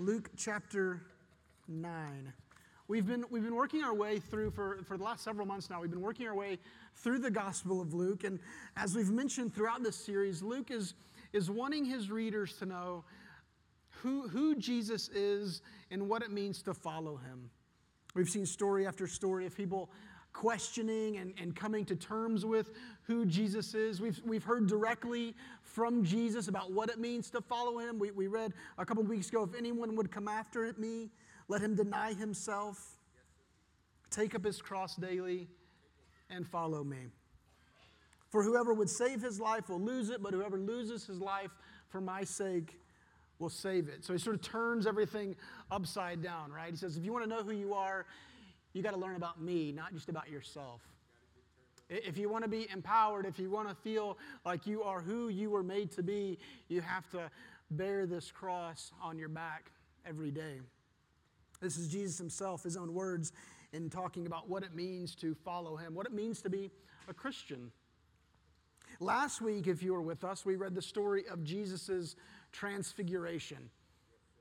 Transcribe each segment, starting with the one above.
Luke chapter 9. We've been, we've been working our way through, for, for the last several months now, we've been working our way through the Gospel of Luke. And as we've mentioned throughout this series, Luke is, is wanting his readers to know who, who Jesus is and what it means to follow him. We've seen story after story of people questioning and, and coming to terms with who Jesus is. We've, we've heard directly from Jesus about what it means to follow him. We, we read a couple weeks ago if anyone would come after me, let him deny himself, take up his cross daily, and follow me. For whoever would save his life will lose it, but whoever loses his life for my sake will save it. So he sort of turns everything upside down, right? He says, if you want to know who you are, you got to learn about me, not just about yourself. If you want to be empowered, if you want to feel like you are who you were made to be, you have to bear this cross on your back every day. This is Jesus himself, his own words, in talking about what it means to follow him, what it means to be a Christian. Last week, if you were with us, we read the story of Jesus' transfiguration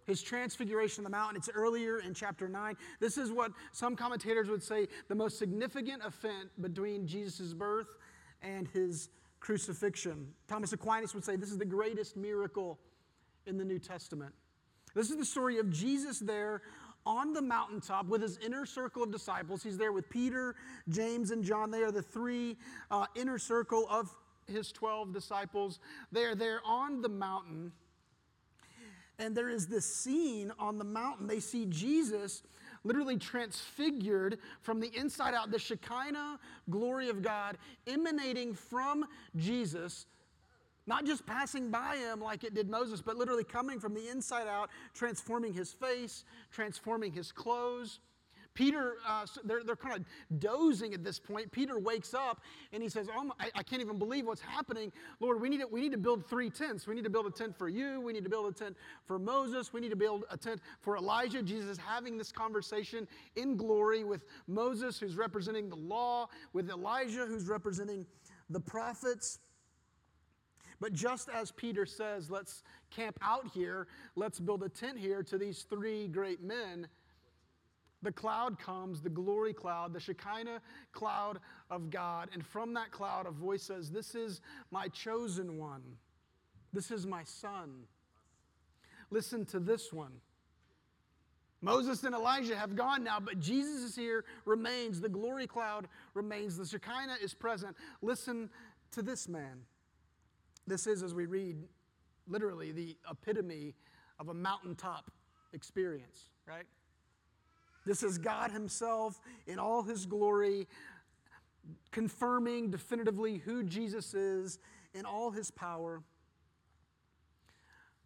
his transfiguration on the mountain. It's earlier in chapter 9. This is what some commentators would say the most significant event between Jesus' birth and his crucifixion. Thomas Aquinas would say this is the greatest miracle in the New Testament. This is the story of Jesus there on the mountaintop with his inner circle of disciples. He's there with Peter, James, and John. They are the three uh, inner circle of his 12 disciples. They are there on the mountain and there is this scene on the mountain. They see Jesus literally transfigured from the inside out, the Shekinah glory of God emanating from Jesus, not just passing by him like it did Moses, but literally coming from the inside out, transforming his face, transforming his clothes. Peter, uh, they're, they're kind of dozing at this point. Peter wakes up and he says, Oh, my, I, I, can't even believe what's happening. Lord, we need, to, we need to build three tents. We need to build a tent for you. We need to build a tent for Moses. We need to build a tent for Elijah. Jesus is having this conversation in glory with Moses, who's representing the law, with Elijah, who's representing the prophets. But just as Peter says, let's camp out here, let's build a tent here to these three great men, the cloud comes, the glory cloud, the Shekinah cloud of God. And from that cloud, a voice says, This is my chosen one. This is my son. Listen to this one. Moses and Elijah have gone now, but Jesus is here, remains. The glory cloud remains. The Shekinah is present. Listen to this man. This is, as we read, literally the epitome of a mountaintop experience, right? This is God Himself in all His glory, confirming definitively who Jesus is in all His power.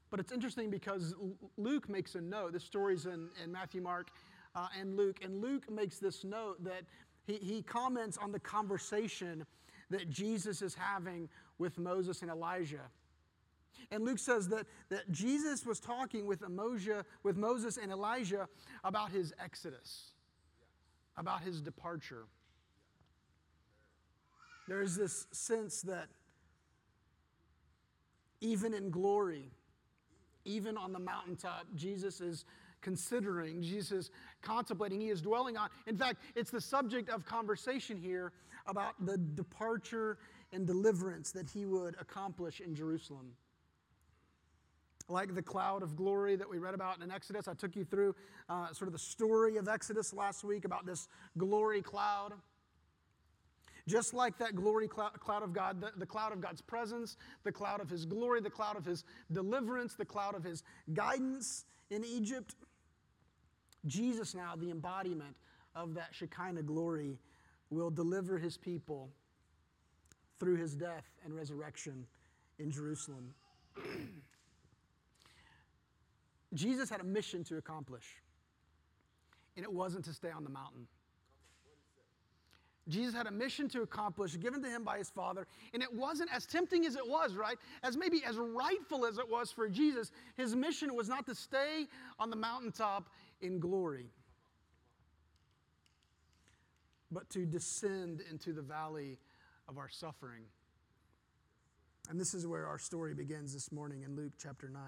But it's interesting because Luke makes a note. This story's in, in Matthew, Mark, uh, and Luke. And Luke makes this note that he, he comments on the conversation that Jesus is having with Moses and Elijah. And Luke says that, that Jesus was talking with, Emoja, with Moses and Elijah about his exodus, about his departure. There is this sense that even in glory, even on the mountaintop, Jesus is considering, Jesus contemplating, he is dwelling on. In fact, it's the subject of conversation here about the departure and deliverance that he would accomplish in Jerusalem like the cloud of glory that we read about in Exodus. I took you through uh, sort of the story of Exodus last week about this glory cloud. Just like that glory cloud, of God, the cloud of God's presence, the cloud of His glory, the cloud of His deliverance, the cloud of His guidance in Egypt. Jesus, now, the embodiment of that Shekinah glory, will deliver His people through His death and resurrection in Jerusalem. Jesus had a mission to accomplish, and it wasn't to stay on the mountain. Jesus had a mission to accomplish given to him by his Father, and it wasn't as tempting as it was, right? As maybe as rightful as it was for Jesus, his mission was not to stay on the mountaintop in glory, but to descend into the valley of our suffering. And this is where our story begins this morning in Luke chapter 9.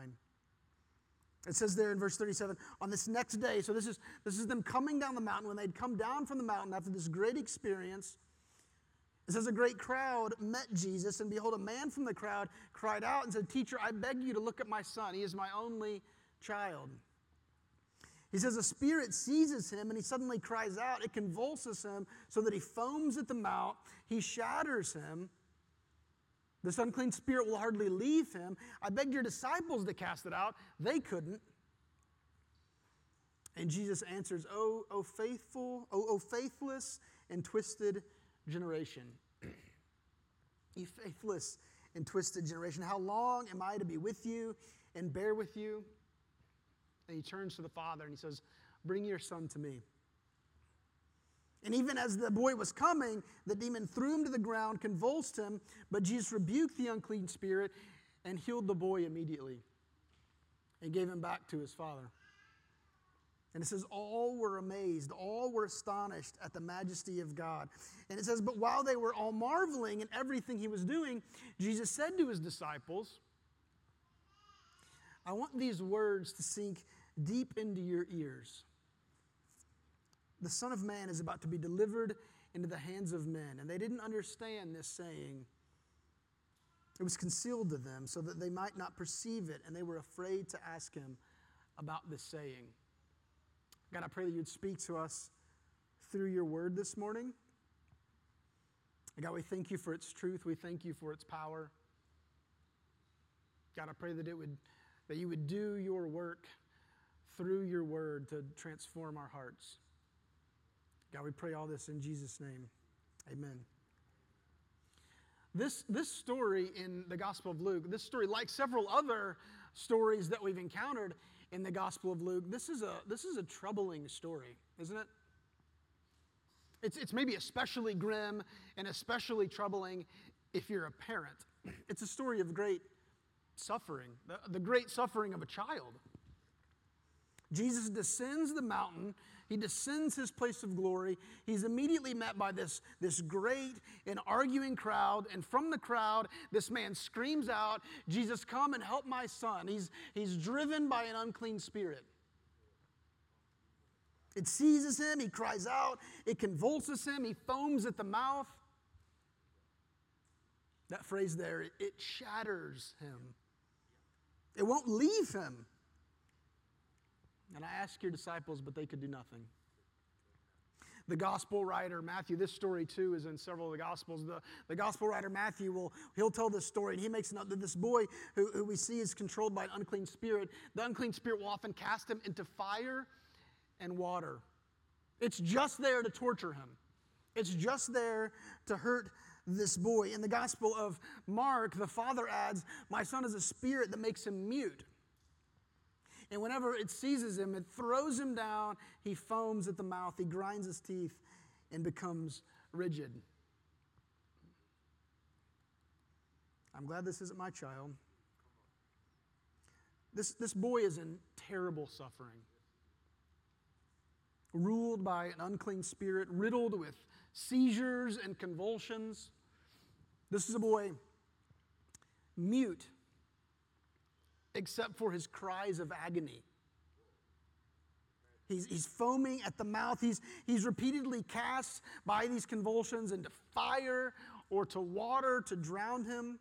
It says there in verse 37, on this next day, so this is, this is them coming down the mountain. When they'd come down from the mountain after this great experience, it says a great crowd met Jesus, and behold, a man from the crowd cried out and said, Teacher, I beg you to look at my son. He is my only child. He says a spirit seizes him and he suddenly cries out. It convulses him so that he foams at the mouth. He shatters him. This unclean spirit will hardly leave him. I begged your disciples to cast it out. They couldn't. And Jesus answers, Oh, oh faithful, oh, oh faithless and twisted generation. you faithless and twisted generation, how long am I to be with you and bear with you? And he turns to the father and he says, Bring your son to me. And even as the boy was coming, the demon threw him to the ground, convulsed him, but Jesus rebuked the unclean spirit and healed the boy immediately and gave him back to his father. And it says, All were amazed, all were astonished at the majesty of God. And it says, But while they were all marveling at everything he was doing, Jesus said to his disciples, I want these words to sink deep into your ears the Son of Man is about to be delivered into the hands of men. And they didn't understand this saying. It was concealed to them so that they might not perceive it, and they were afraid to ask him about this saying. God, I pray that you'd speak to us through your word this morning. God, we thank you for its truth. We thank you for its power. God, I pray that it would that you would do your work through your word to transform our hearts. God, we pray all this in Jesus' name. Amen. This, this story in the Gospel of Luke, this story, like several other stories that we've encountered in the Gospel of Luke, this is a, this is a troubling story, isn't it? It's, it's maybe especially grim and especially troubling if you're a parent. It's a story of great suffering, the, the great suffering of a child. Jesus descends the mountain he descends his place of glory. He's immediately met by this, this great and arguing crowd. And from the crowd, this man screams out, Jesus, come and help my son. He's, he's driven by an unclean spirit. It seizes him, he cries out, it convulses him, he foams at the mouth. That phrase there, it, shatters him. It won't leave him. And I asked your disciples, but they could do nothing. The gospel writer Matthew, this story too is in several of the gospels. The, the gospel writer Matthew will he'll tell this story, and he makes note that this boy who, who we see is controlled by an unclean spirit. The unclean spirit will often cast him into fire and water. It's just there to torture him. It's just there to hurt this boy. In the Gospel of Mark, the father adds, My son is a spirit that makes him mute. And whenever it seizes him, it throws him down. He foams at the mouth. He grinds his teeth and becomes rigid. I'm glad this isn't my child. This, this boy is in terrible suffering, ruled by an unclean spirit, riddled with seizures and convulsions. This is a boy mute except for his cries of agony. He's, he's foaming at the mouth. He's, he's repeatedly cast by these convulsions into fire or to water to drown him.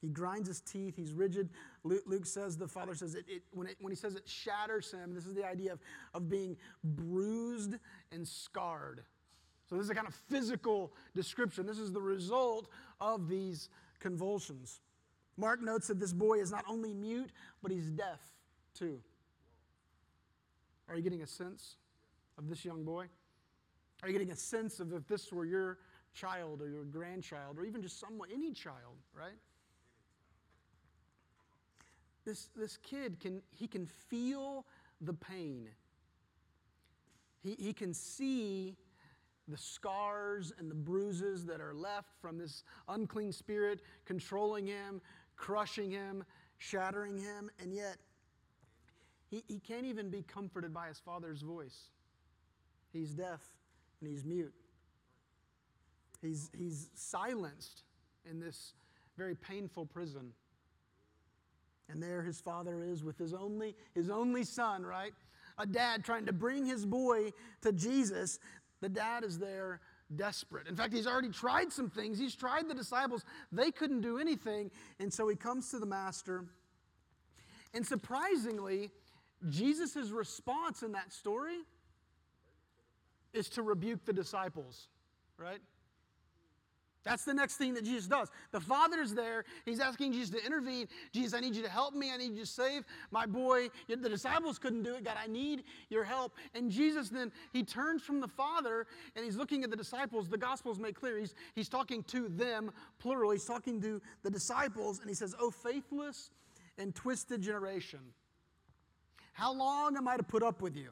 He grinds his teeth. He's rigid. Luke, says, the father says, it, it, when, it, when he says it shatters him, this is the idea of, of being bruised and scarred. So, this is a kind of physical description. This is the result of these convulsions. Mark notes that this boy is not only mute, but he's deaf too. Are you getting a sense of this young boy? Are you getting a sense of if this were your child or your grandchild or even just someone, any child, right? This, this kid can he can feel the pain. He, he can see the scars and the bruises that are left from this unclean spirit controlling him, crushing him, shattering him, and yet he, he can't even be comforted by his father's voice. He's deaf and he's mute. He's, he's silenced in this very painful prison. And there his father is with his only, his only son, right? A dad trying to bring his boy to Jesus. The dad is there desperate. In fact, he's already tried some things. He's tried the disciples. They couldn't do anything. And so he comes to the master. And surprisingly, Jesus' response in that story is to rebuke the disciples, right? That's the next thing that Jesus does. The Father's there. He's asking Jesus to intervene. Jesus, I need you to help me. I need you to save my boy. The disciples couldn't do it. God, I need your help. And Jesus then, he turns from the Father and he's looking at the disciples. The Gospels make clear he's, he's talking to them, plural. He's talking to the disciples and he says, Oh, faithless and twisted generation. How long am I to put up with you?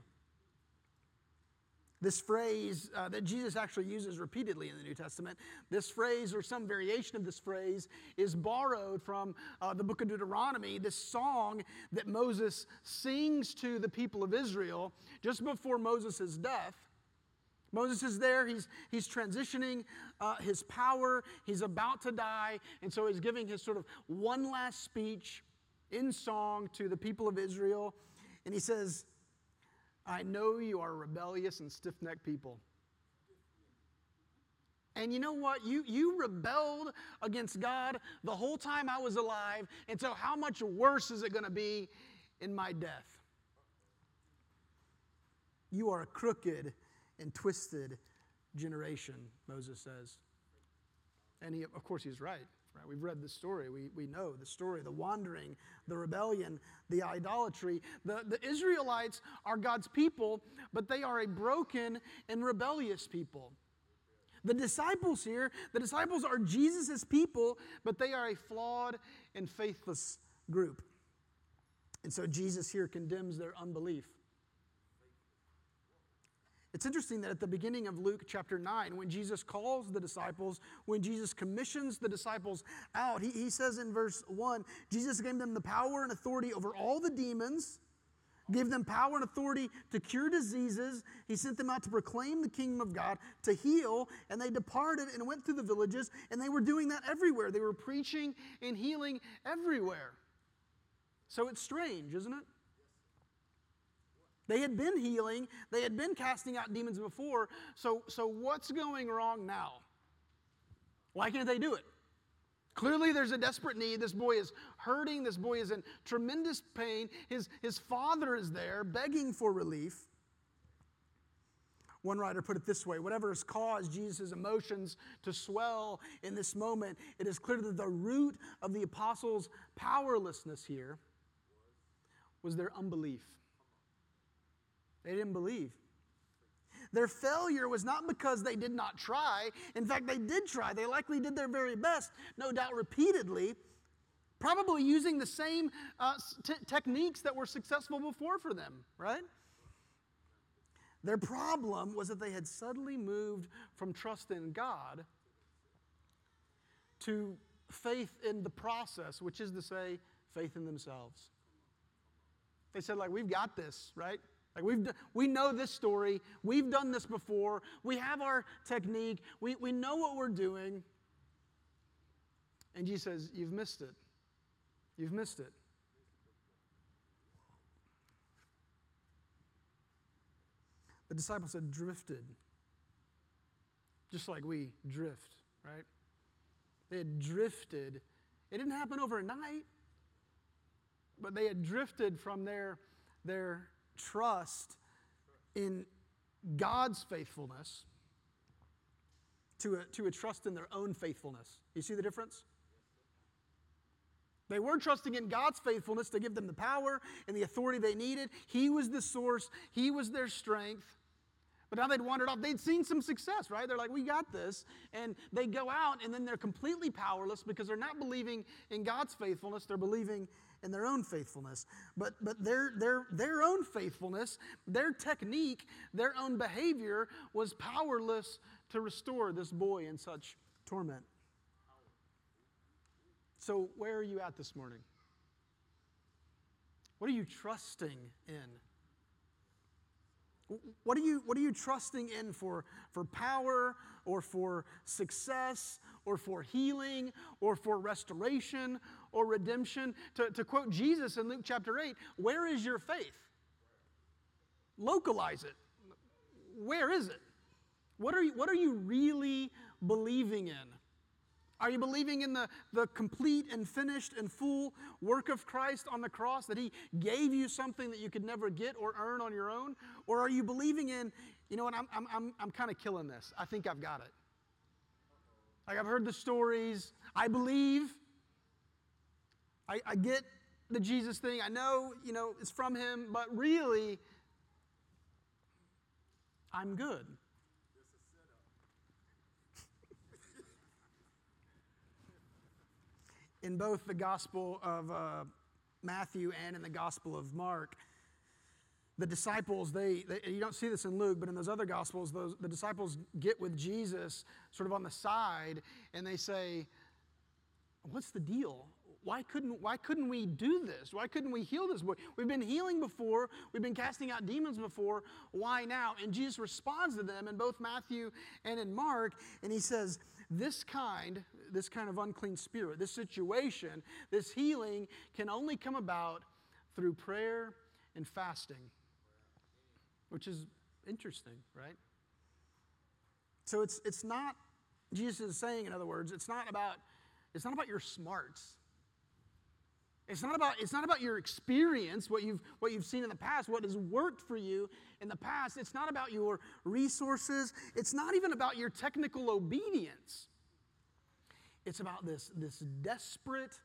This phrase uh, that Jesus actually uses repeatedly in the New Testament, this phrase or some variation of this phrase is borrowed from uh, the book of Deuteronomy, this song that Moses sings to the people of Israel just before Moses' death. Moses is there, he's, he's transitioning uh, his power, he's about to die, and so he's giving his sort of one last speech in song to the people of Israel. And he says, I know you are rebellious and stiff necked people. And you know what? You, you rebelled against God the whole time I was alive. And so, how much worse is it going to be in my death? You are a crooked and twisted generation, Moses says. And he, of course, he's right. Right? We've read the story. We, we know the story the wandering, the rebellion, the idolatry. The, the Israelites are God's people, but they are a broken and rebellious people. The disciples here, the disciples are Jesus' people, but they are a flawed and faithless group. And so Jesus here condemns their unbelief. It's interesting that at the beginning of Luke chapter 9, when Jesus calls the disciples, when Jesus commissions the disciples out, he, he says in verse 1 Jesus gave them the power and authority over all the demons, gave them power and authority to cure diseases. He sent them out to proclaim the kingdom of God, to heal, and they departed and went through the villages, and they were doing that everywhere. They were preaching and healing everywhere. So it's strange, isn't it? They had been healing, they had been casting out demons before. So, so what's going wrong now? Why can't they do it? Clearly, there's a desperate need. This boy is hurting. This boy is in tremendous pain. His, his father is there begging for relief. One writer put it this way whatever has caused Jesus' emotions to swell in this moment, it is clear that the root of the apostles' powerlessness here was their unbelief. They didn't believe. Their failure was not because they did not try. In fact, they did try. They likely did their very best, no doubt repeatedly, probably using the same uh, t- techniques that were successful before for them, right? Their problem was that they had suddenly moved from trust in God to faith in the process, which is to say, faith in themselves. They said, like, we've got this, right? Like we've, we know this story. We've done this before. We have our technique. We, we know what we're doing. And Jesus says, You've missed it. You've missed it. The disciples had drifted, just like we drift, right? They had drifted. It didn't happen overnight, but they had drifted from their, their trust in God's faithfulness to a, to a trust in their own faithfulness. You see the difference? They were trusting in God's faithfulness to give them the power and the authority they needed. He was the source, He was their strength. But now they'd wandered off. They'd seen some success, right? They're like, we got this. And they go out and then they're completely powerless because they're not believing in God's faithfulness. They're believing in their own faithfulness. But, but their, their, their own faithfulness, their technique, their own behavior was powerless to restore this boy in such torment. So, where are you at this morning? What are you trusting in? What are you, what are you trusting in for, for power or for success or for healing or for restoration or redemption? To, to quote Jesus in Luke chapter 8, where is your faith? Localize it. Where is it? What are you, what are you really believing in? Are you believing in the, the complete and finished and full work of Christ on the cross, that He gave you something that you could never get or earn on your own? Or are you believing in, you know what, I'm, I'm, I'm, I'm kind of killing this. I think I've got it. Like I've heard the stories. I believe. I, I get the Jesus thing. I know, you know, it's from Him, but really, I'm good. In both the Gospel of uh, Matthew and in the Gospel of Mark, the disciples, they, they, you don't see this in Luke, but in those other Gospels, those, the disciples get with Jesus sort of on the side and they say, What's the deal? Why couldn't, why couldn't we do this? Why couldn't we heal this boy? We've been healing before, we've been casting out demons before. Why now? And Jesus responds to them in both Matthew and in Mark, and he says, This kind, this kind of unclean spirit, this situation, this healing can only come about through prayer and fasting, which is interesting, right? So it's, it's not, Jesus is saying, in other words, it's not about, it's not about your smarts. It's not about, it's not about your experience, what you've, what you've seen in the past, what has worked for you in the past. It's not about your resources. It's not even about your technical obedience. It's about this, this desperate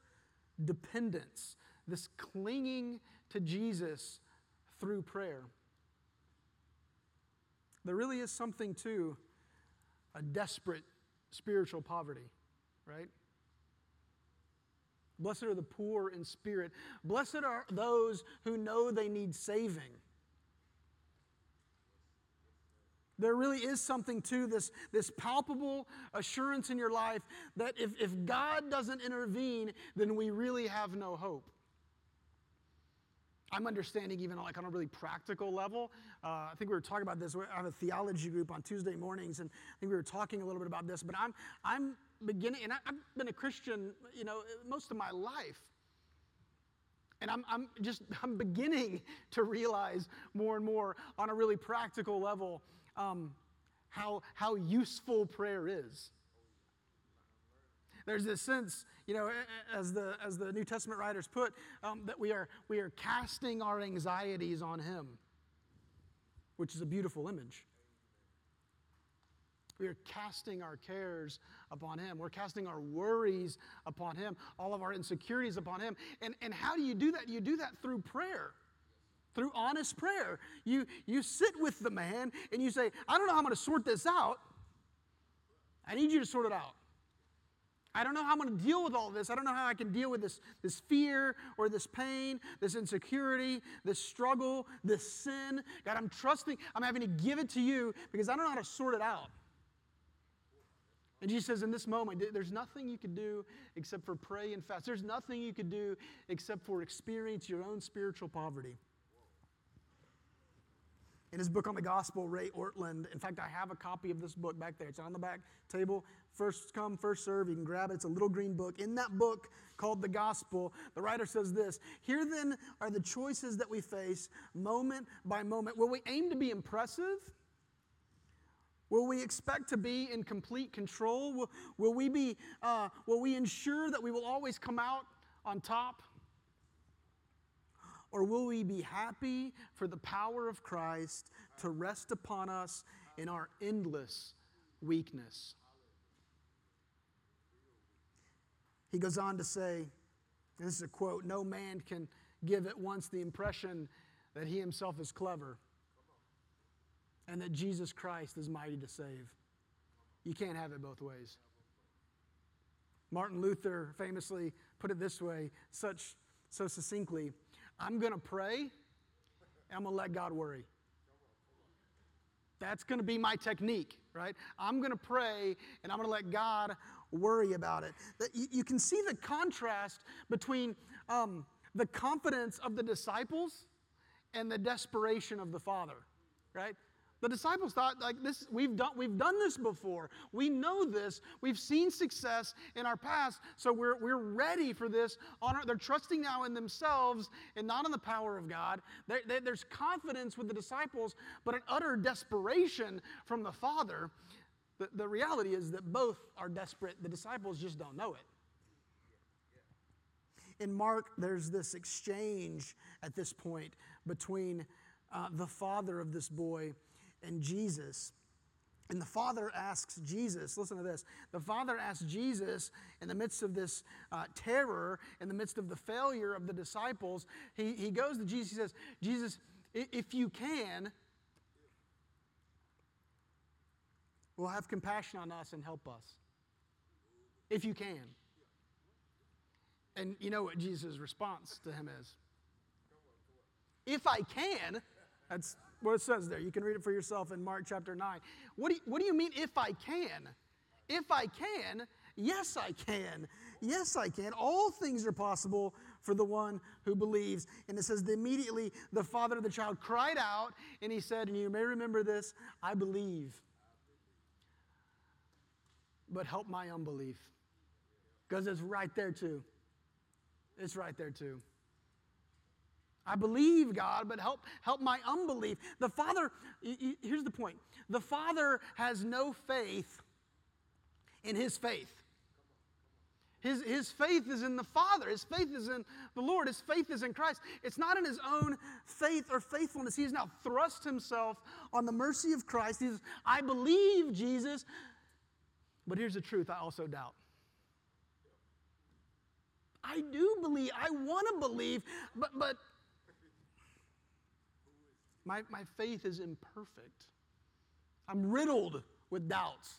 dependence, this clinging to Jesus through prayer. There really is something to a desperate spiritual poverty, right? Blessed are the poor in spirit. Blessed are those who know they need saving. There really is something to this, this palpable assurance in your life that if, if God doesn't intervene, then we really have no hope. I'm understanding even like on a really practical level. Uh, I think we were talking about this. I have a theology group on Tuesday mornings, and I think we were talking a little bit about this. But I'm I'm beginning, and I, have been a Christian, you know, most of my life. And I'm, I'm just I'm beginning to realize more and more on a really practical level um, how, how useful prayer is. There's this sense, you know, as the, as the New Testament writers put, um, that we are, we are casting our anxieties on Him, which is a beautiful image. We are casting our cares upon Him. We're casting our worries upon Him, all of our insecurities upon Him. And, and how do you do that? You do that through prayer through honest prayer. You, you sit with the man and you say, I don't know how I'm going to sort this out. I need you to sort it out. I don't know how I'm going to deal with all this. I don't know how I can deal with this, this fear or this pain, this insecurity, this struggle, this sin. God, I'm trusting, I'm having to give it to you because I don't know how to sort it out. And Jesus says, in this moment, there's nothing you could do except for pray and fast. There's nothing you could do except for experience your own spiritual poverty. In his book on the gospel, Ray Ortlund, in fact, I have a copy of this book back there. It's on the back table. First come, first serve. You can grab it. It's a little green book. In that book called The Gospel, the writer says this Here then are the choices that we face moment by moment. Will we aim to be impressive? Will we expect to be in complete control? Will, will we be, uh, will we ensure that we will always come out on top? Or will we be happy for the power of Christ to rest upon us in our endless weakness? He goes on to say, this is a quote no man can give at once the impression that he himself is clever and that Jesus Christ is mighty to save. You can't have it both ways. Martin Luther famously put it this way, such so succinctly I'm going to pray and I'm going to let God worry. That's going to be my technique, right? I'm going to pray and I'm going to let God worry about it. You can see the contrast between um, the confidence of the disciples and the desperation of the Father. right? The disciples thought like this we've done we've done this before. We know this. We've seen success in our past, so we're we're ready for this. On our, they're trusting now in themselves and not in the power of God. They, they, there's confidence with the disciples, but an utter desperation from the Father. The, the reality is that both are desperate. The disciples just don't know it. In Mark, there's this exchange at this point between uh, the father of this boy and Jesus. And the father asks Jesus, listen to this. The father asks Jesus in the midst of this uh, terror, in the midst of the failure of the disciples, he, he goes to Jesus, he says, Jesus, if you can, will have compassion on us and help us. If you can. And you know what Jesus' response to him is? If I can, that's what it says there. You can read it for yourself in Mark chapter 9. What do you, what do you mean, if I can? If I can, yes, I can. Yes, I can. All things are possible for the one who believes. And it says, immediately the father of the child cried out, and he said, and you may remember this, I believe. But help my unbelief. Because it's right there too. It's right there too. I believe God, but help, help my unbelief. The Father, here's the point the Father has no faith in his faith. His, his faith is in the Father. His faith is in the Lord. His faith is in Christ. It's not in his own faith or faithfulness. He has now thrust himself on the mercy of Christ. He says, I believe Jesus, but here's the truth I also doubt. I do believe, I want to believe, but, but my, my faith is imperfect. I'm riddled with doubts.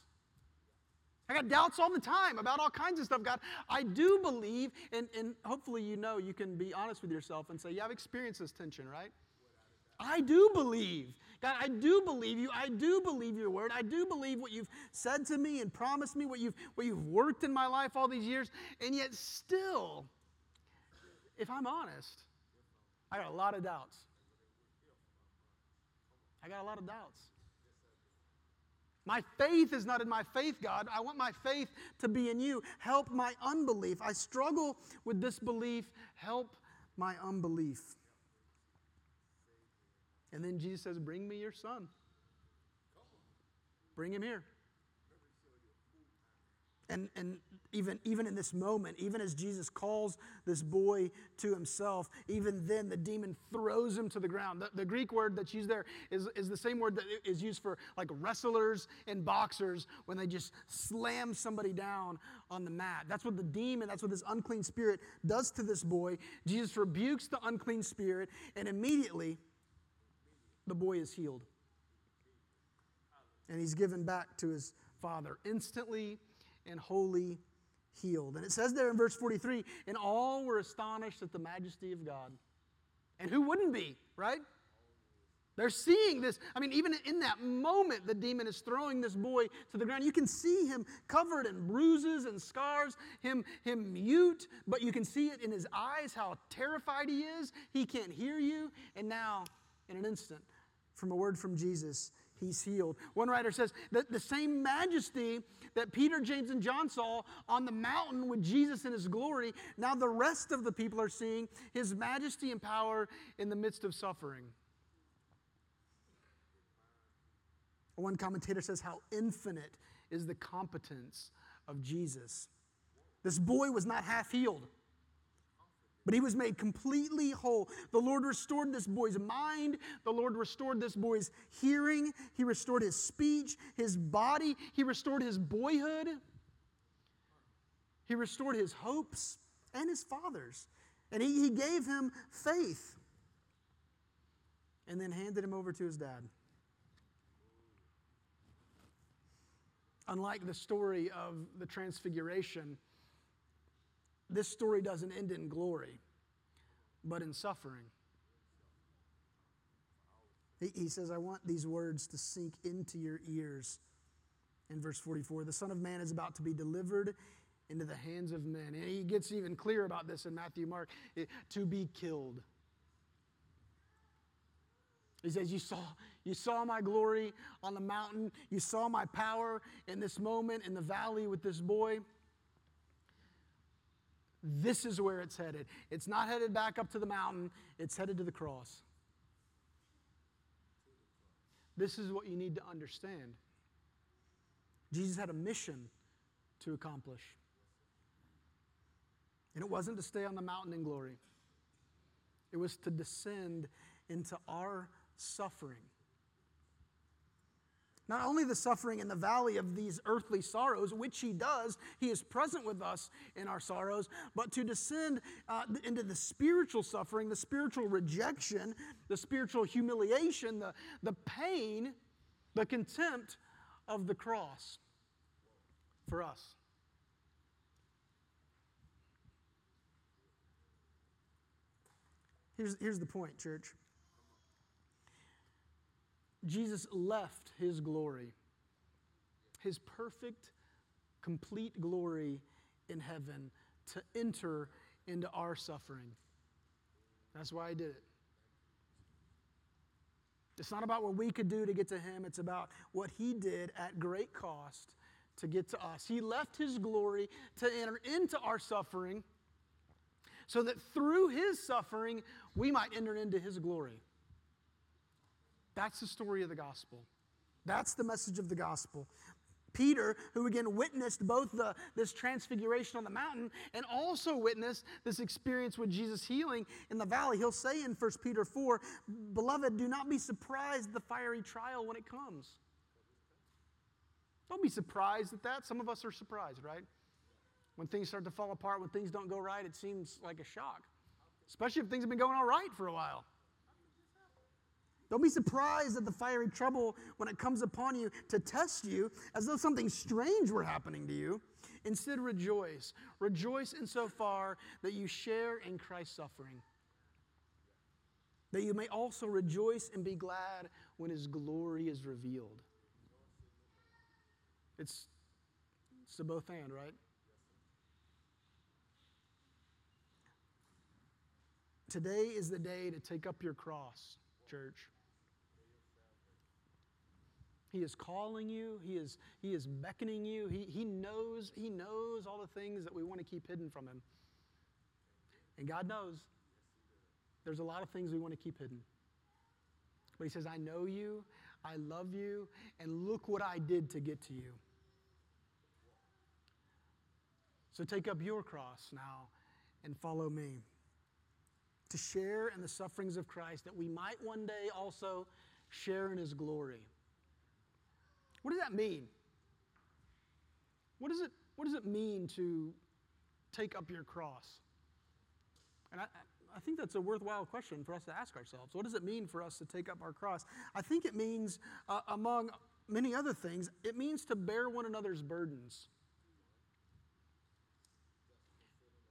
I got doubts all the time about all kinds of stuff. God, I do believe, and, and hopefully you know you can be honest with yourself and say, Yeah, I've experienced this tension, right? I do believe. God, I do believe you. I do believe your word. I do believe what you've said to me and promised me, what you've, what you've worked in my life all these years. And yet, still, if I'm honest, I got a lot of doubts. I got a lot of doubts. My faith is not in my faith, God. I want my faith to be in you. Help my unbelief. I struggle with disbelief. Help my unbelief. And then Jesus says, Bring me your son. Bring him here. And, and even, even in this moment, even as Jesus calls this boy to himself, even then the demon throws him to the ground. The, the, Greek word that's used there is, is the same word that is used for like wrestlers and boxers when they just slam somebody down on the mat. That's what the demon, that's what this unclean spirit does to this boy. Jesus rebukes the unclean spirit, and immediately the boy is healed. And he's given back to his father instantly and wholly healed. And it says there in verse 43 and all were astonished at the majesty of God. And who wouldn't be, right? They're seeing this. I mean, even in that moment, the demon is throwing this boy to the ground. You can see him covered in bruises and scars, him, him mute, but you can see it in his eyes how terrified he is. He can't hear you. And now, in an instant, from a word from Jesus, he's healed. One writer says that the same majesty that Peter, James, and John saw on the mountain with Jesus in his glory, now the rest of the people are seeing his majesty and power in the midst of suffering. One commentator says how infinite is the competence of Jesus. This boy was not half healed. But he was made completely whole. The Lord restored this boy's mind. The Lord restored this boy's hearing. He restored his speech, his body. He restored his boyhood. He restored his hopes and his father's. And he, he gave him faith and then handed him over to his dad. Unlike the story of the Transfiguration, this story doesn't end in glory, but in suffering. He, says, I want these words to sink into your ears. In verse 44, the Son of Man is about to be delivered into the hands of men. And he gets even clearer about this in Matthew, Mark, eh, to be killed. He says, you saw, you saw my glory on the mountain. You saw my power in this moment in the valley with this boy. This is where it's headed. It's not headed back up to the mountain, it's headed to the cross. This is what you need to understand. Jesus had a mission to accomplish. And it wasn't to stay on the mountain in glory, it was to descend into our suffering. Not only the suffering in the valley of these earthly sorrows, which He does, He is present with us in our sorrows, but to descend uh, into the spiritual suffering, the spiritual rejection, the spiritual humiliation, the, the pain, the contempt of the cross for us. Here's, here's the point, church. Jesus left his glory, his perfect, complete glory in heaven to enter into our suffering. That's why he did it. It's not about what we could do to get to him, it's about what he did at great cost to get to us. He left his glory to enter into our suffering so that through his suffering we might enter into his glory. That's the story of the gospel. That's the message of the gospel. Peter, who again witnessed both the, this transfiguration on the mountain and also witnessed this experience with Jesus healing in the valley, he'll say in 1 Peter 4 Beloved, do not be surprised at the fiery trial when it comes. Don't be surprised at that. Some of us are surprised, right? When things start to fall apart, when things don't go right, it seems like a shock, especially if things have been going all right for a while. Don't be surprised at the fiery trouble when it comes upon you to test you as though something strange were happening to you. Instead, rejoice. Rejoice insofar that you share in Christ's suffering. That you may also rejoice and be glad when his glory is revealed. It's, it's a both and, right? Today is the day to take up your cross, church. He is calling you. He is, he is beckoning you. He, he, knows, he knows all the things that we want to keep hidden from him. And God knows there's a lot of things we want to keep hidden. But he says, I know you, I love you, and look what I did to get to you. So take up your cross now and follow me. To share in the sufferings of Christ, that we might one day also share in his glory. What does that mean? What does it, what does it mean to take up your cross? And I, I think that's a worthwhile question for us to ask ourselves. What does it mean for us to take up our cross? I think it means, uh, among many other things, it means to bear one another's burdens.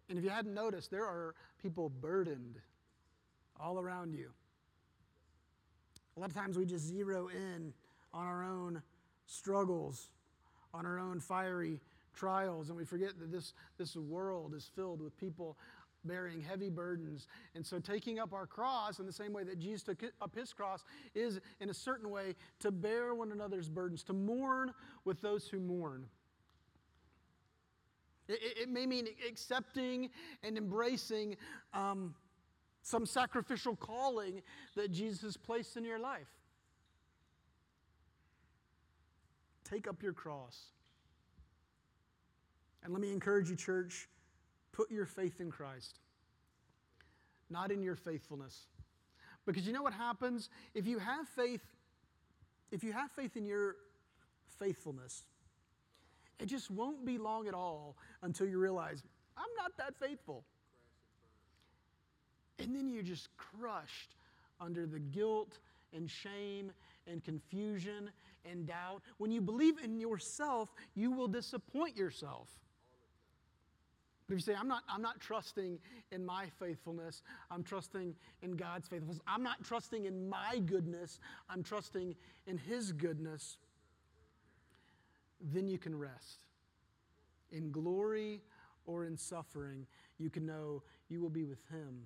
And if you hadn't noticed, there are people burdened all around you. A lot of times we just zero in on our own struggles, on our own fiery trials, and we forget that this, this world is filled with people bearing heavy burdens. And so, taking up our cross in the same way that Jesus took up his cross is, in a certain way, to bear one another's burdens, to mourn with those who mourn. It, it may mean accepting and embracing um, some sacrificial calling that Jesus has placed in your life. Take up your cross. And let me encourage you, church, put your faith in Christ, not in your faithfulness. Because you know what happens? If you have faith, if you have faith in your faithfulness, it just won't be long at all until you realize, I'm not that faithful. And then you're just crushed under the guilt and shame and confusion and doubt. When you believe in yourself, you will disappoint yourself. But if you say, I'm not, I'm not trusting in my faithfulness, I'm trusting in God's faithfulness, I'm not trusting in my goodness, I'm trusting in His goodness, then you can rest. In glory or in suffering, you can know you will be with Him